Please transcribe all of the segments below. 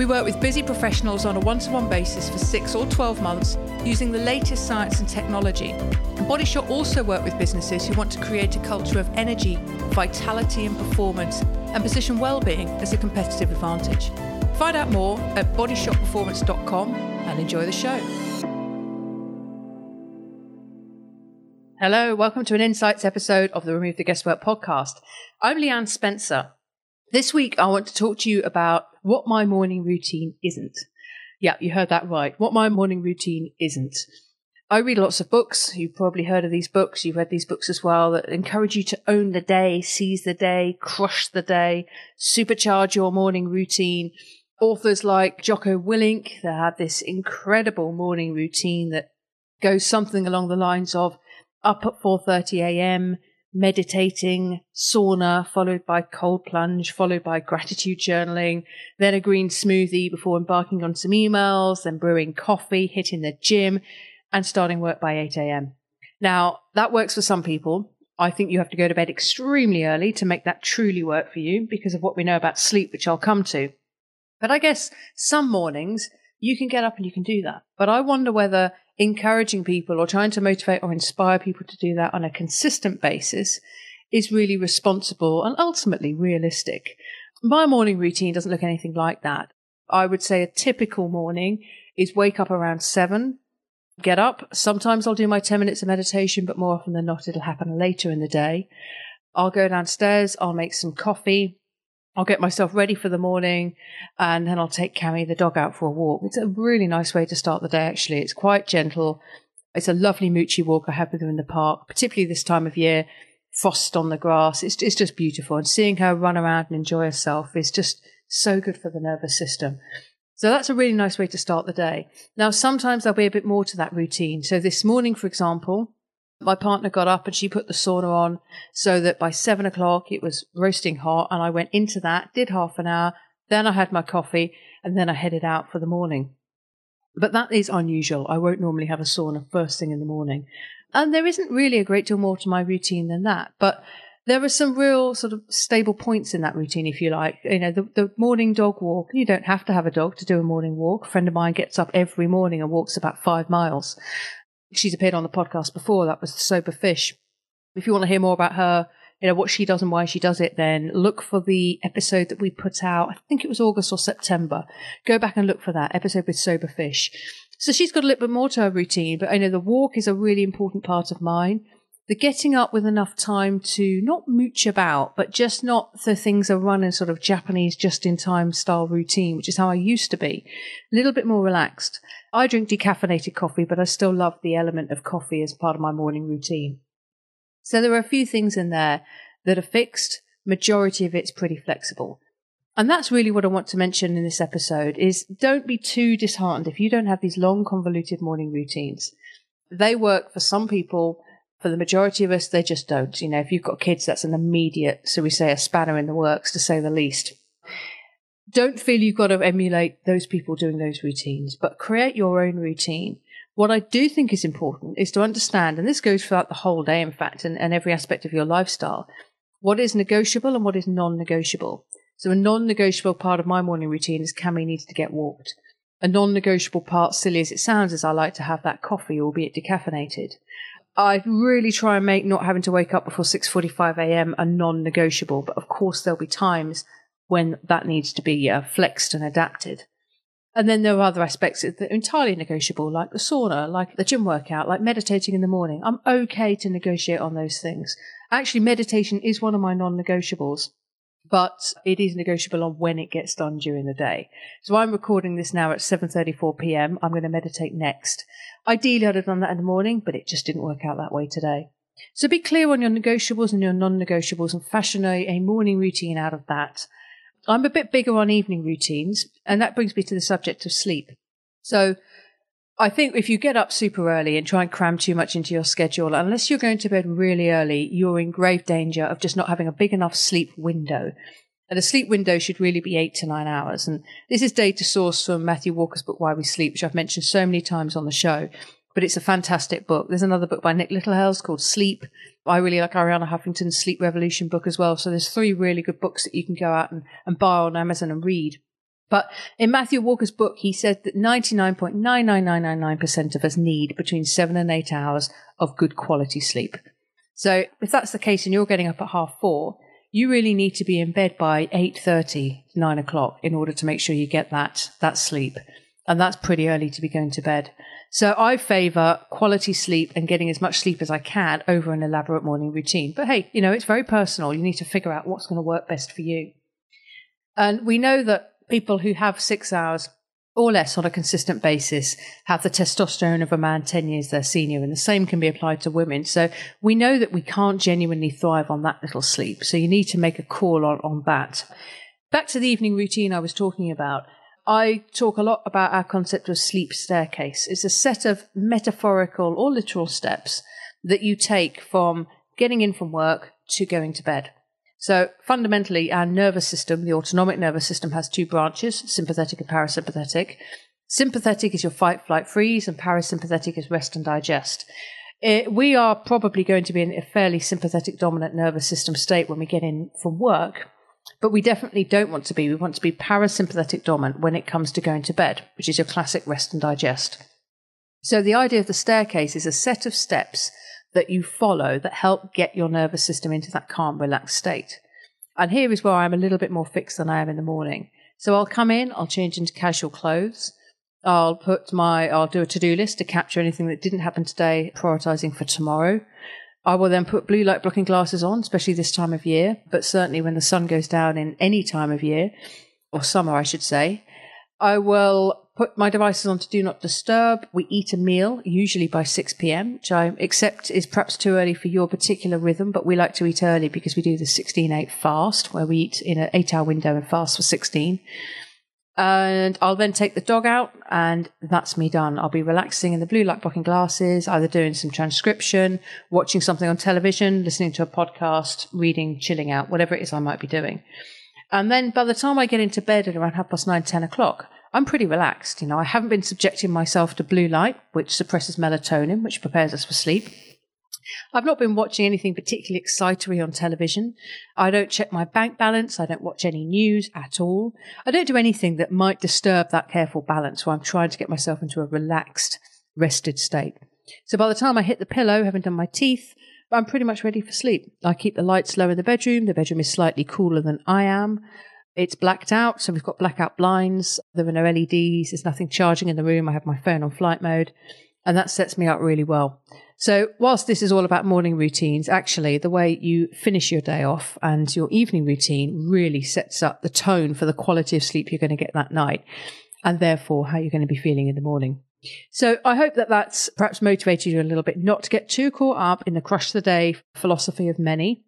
We work with busy professionals on a one to one basis for six or 12 months using the latest science and technology. And also work with businesses who want to create a culture of energy, vitality, and performance and position well-being as a competitive advantage. Find out more at bodyshotperformance.com and enjoy the show. Hello, welcome to an Insights episode of the Remove the Guesswork podcast. I'm Leanne Spencer. This week, I want to talk to you about what my morning routine isn't. Yeah, you heard that right. What my morning routine isn't. I read lots of books. You've probably heard of these books. You've read these books as well that encourage you to own the day, seize the day, crush the day, supercharge your morning routine. Authors like Jocko Willink, they have this incredible morning routine that goes something along the lines of up at 4:30 a.m., meditating, sauna, followed by cold plunge, followed by gratitude journaling, then a green smoothie before embarking on some emails, then brewing coffee, hitting the gym, and starting work by 8 a.m. Now, that works for some people. I think you have to go to bed extremely early to make that truly work for you because of what we know about sleep, which I'll come to. But I guess some mornings you can get up and you can do that. But I wonder whether encouraging people or trying to motivate or inspire people to do that on a consistent basis is really responsible and ultimately realistic. My morning routine doesn't look anything like that. I would say a typical morning is wake up around seven, get up. Sometimes I'll do my 10 minutes of meditation, but more often than not, it'll happen later in the day. I'll go downstairs, I'll make some coffee, I'll get myself ready for the morning and then I'll take Cammy the dog out for a walk. It's a really nice way to start the day, actually. It's quite gentle. It's a lovely moochie walk I have with her in the park, particularly this time of year. Frost on the grass. It's, it's just beautiful. And seeing her run around and enjoy herself is just so good for the nervous system. So that's a really nice way to start the day. Now, sometimes there'll be a bit more to that routine. So this morning, for example, my partner got up and she put the sauna on so that by seven o'clock it was roasting hot and I went into that, did half an hour, then I had my coffee and then I headed out for the morning. But that is unusual. I won't normally have a sauna first thing in the morning. And there isn't really a great deal more to my routine than that. But there are some real sort of stable points in that routine, if you like. You know, the, the morning dog walk. You don't have to have a dog to do a morning walk. A friend of mine gets up every morning and walks about five miles. She's appeared on the podcast before. That was the Sober Fish. If you want to hear more about her, you know, what she does and why she does it, then look for the episode that we put out. I think it was August or September. Go back and look for that episode with Sober Fish. So she's got a little bit more to her routine, but I know the walk is a really important part of mine the getting up with enough time to not mooch about, but just not the things are running sort of Japanese just in time style routine, which is how I used to be. A little bit more relaxed. I drink decaffeinated coffee, but I still love the element of coffee as part of my morning routine. So there are a few things in there that are fixed. Majority of it's pretty flexible. And that's really what I want to mention in this episode is don't be too disheartened if you don't have these long convoluted morning routines. They work for some people for the majority of us, they just don't. You know, if you've got kids, that's an immediate, so we say, a spanner in the works, to say the least. Don't feel you've got to emulate those people doing those routines, but create your own routine. What I do think is important is to understand, and this goes throughout the whole day, in fact, and, and every aspect of your lifestyle, what is negotiable and what is non negotiable. So, a non negotiable part of my morning routine is Cammy needs to get walked. A non negotiable part, silly as it sounds, is I like to have that coffee, albeit decaffeinated. I really try and make not having to wake up before 6:45 a.m. a non-negotiable, but of course there'll be times when that needs to be uh, flexed and adapted. And then there are other aspects that are entirely negotiable, like the sauna, like the gym workout, like meditating in the morning. I'm okay to negotiate on those things. Actually, meditation is one of my non-negotiables but it is negotiable on when it gets done during the day. So I'm recording this now at 7:34 p.m. I'm going to meditate next. Ideally, I'd have done that in the morning, but it just didn't work out that way today. So be clear on your negotiables and your non-negotiables and fashion a, a morning routine out of that. I'm a bit bigger on evening routines, and that brings me to the subject of sleep. So I think if you get up super early and try and cram too much into your schedule, unless you're going to bed really early, you're in grave danger of just not having a big enough sleep window. And a sleep window should really be eight to nine hours. And this is data sourced from Matthew Walker's book, Why We Sleep, which I've mentioned so many times on the show. But it's a fantastic book. There's another book by Nick Littlehales called Sleep. I really like Arianna Huffington's Sleep Revolution book as well. So there's three really good books that you can go out and, and buy on Amazon and read. But in Matthew Walker's book, he said that 99.99999% of us need between seven and eight hours of good quality sleep. So if that's the case and you're getting up at half four, you really need to be in bed by 8.30, 9 o'clock in order to make sure you get that, that sleep. And that's pretty early to be going to bed. So I favor quality sleep and getting as much sleep as I can over an elaborate morning routine. But hey, you know, it's very personal. You need to figure out what's going to work best for you. And we know that people who have six hours or less on a consistent basis have the testosterone of a man 10 years their senior, and the same can be applied to women. So we know that we can't genuinely thrive on that little sleep. So you need to make a call on, on that. Back to the evening routine I was talking about. I talk a lot about our concept of sleep staircase. It's a set of metaphorical or literal steps that you take from getting in from work to going to bed. So fundamentally, our nervous system, the autonomic nervous system, has two branches, sympathetic and parasympathetic. Sympathetic is your fight, flight, freeze, and parasympathetic is rest and digest. It, eh, we are probably going to be in a fairly sympathetic dominant nervous system state when we get in from work, but we definitely don't want to be. We want to be parasympathetic dominant when it comes to going to bed, which is your classic rest and digest. So the idea of the staircase is a set of steps that you follow that help get your nervous system into that calm, relaxed state. And here is where I'm a little bit more fixed than I am in the morning. So I'll come in, I'll change into casual clothes. I'll put my, I'll do a to do list to capture anything that didn't happen today, prioritizing for tomorrow. I will then put blue light blocking glasses on, especially this time of year, but certainly when the sun goes down in any time of year, or summer, I should say. I will put my devices on to do not disturb. We eat a meal, usually by 6 p.m., which I accept is perhaps too early for your particular rhythm, but we like to eat early because we do the 16 8 fast, where we eat in an eight hour window and fast for 16. And I'll then take the dog out, and that's me done. I'll be relaxing in the blue light blocking glasses, either doing some transcription, watching something on television, listening to a podcast, reading, chilling out, whatever it is I might be doing. And then by the time I get into bed at around half past nine, 10 o'clock, I'm pretty relaxed. You know, I haven't been subjecting myself to blue light, which suppresses melatonin, which prepares us for sleep. I've not been watching anything particularly excitatory on television. I don't check my bank balance. I don't watch any news at all. I don't do anything that might disturb that careful balance where I'm trying to get myself into a relaxed, rested state. So by the time I hit the pillow, having done my teeth, I'm pretty much ready for sleep. I keep the lights low in the bedroom. The bedroom is slightly cooler than I am. It's blacked out, so we've got blackout blinds. There are no LEDs. There's nothing charging in the room. I have my phone on flight mode, and that sets me up really well. So, whilst this is all about morning routines, actually, the way you finish your day off and your evening routine really sets up the tone for the quality of sleep you're going to get that night, and therefore how you're going to be feeling in the morning. So I hope that that's perhaps motivated you a little bit not to get too caught up in the crush the day philosophy of many,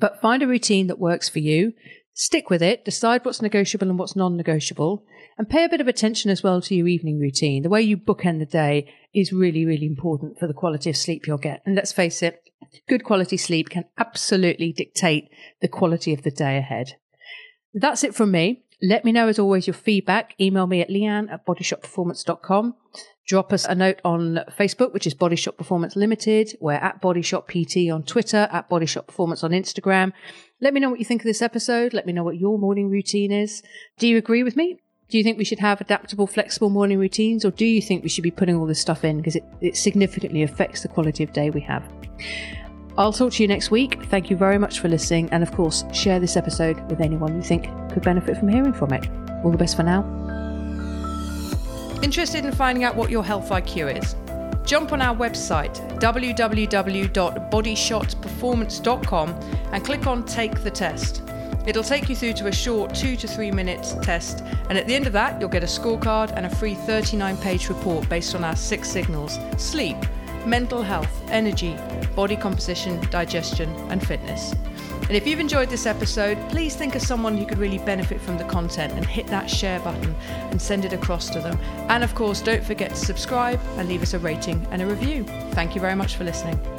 but find a routine that works for you. Stick with it, decide what's negotiable and what's non negotiable, and pay a bit of attention as well to your evening routine. The way you bookend the day is really, really important for the quality of sleep you'll get. And let's face it, good quality sleep can absolutely dictate the quality of the day ahead. That's it from me. Let me know, as always, your feedback. Email me at leanne at bodyshotperformance.com. Drop us a note on Facebook, which is Body Shot Performance Limited. We're at Body Shot PT on Twitter, at Body Shot Performance on Instagram. Let me know what you think of this episode. Let me know what your morning routine is. Do you agree with me? Do you think we should have adaptable, flexible morning routines, or do you think we should be putting all this stuff in because it, it significantly affects the quality of day we have? I'll talk to you next week. Thank you very much for listening. And of course, share this episode with anyone you think could benefit from hearing from it. All the best for now. Interested in finding out what your health IQ is? Jump on our website www.bodyshotperformance.com and click on Take the Test. It'll take you through to a short two to three minutes test, and at the end of that, you'll get a scorecard and a free 39 page report based on our six signals sleep, mental health, energy, body composition, digestion, and fitness. And if you've enjoyed this episode, please think of someone who could really benefit from the content and hit that share button and send it across to them. And of course, don't forget to subscribe and leave us a rating and a review. Thank you very much for listening.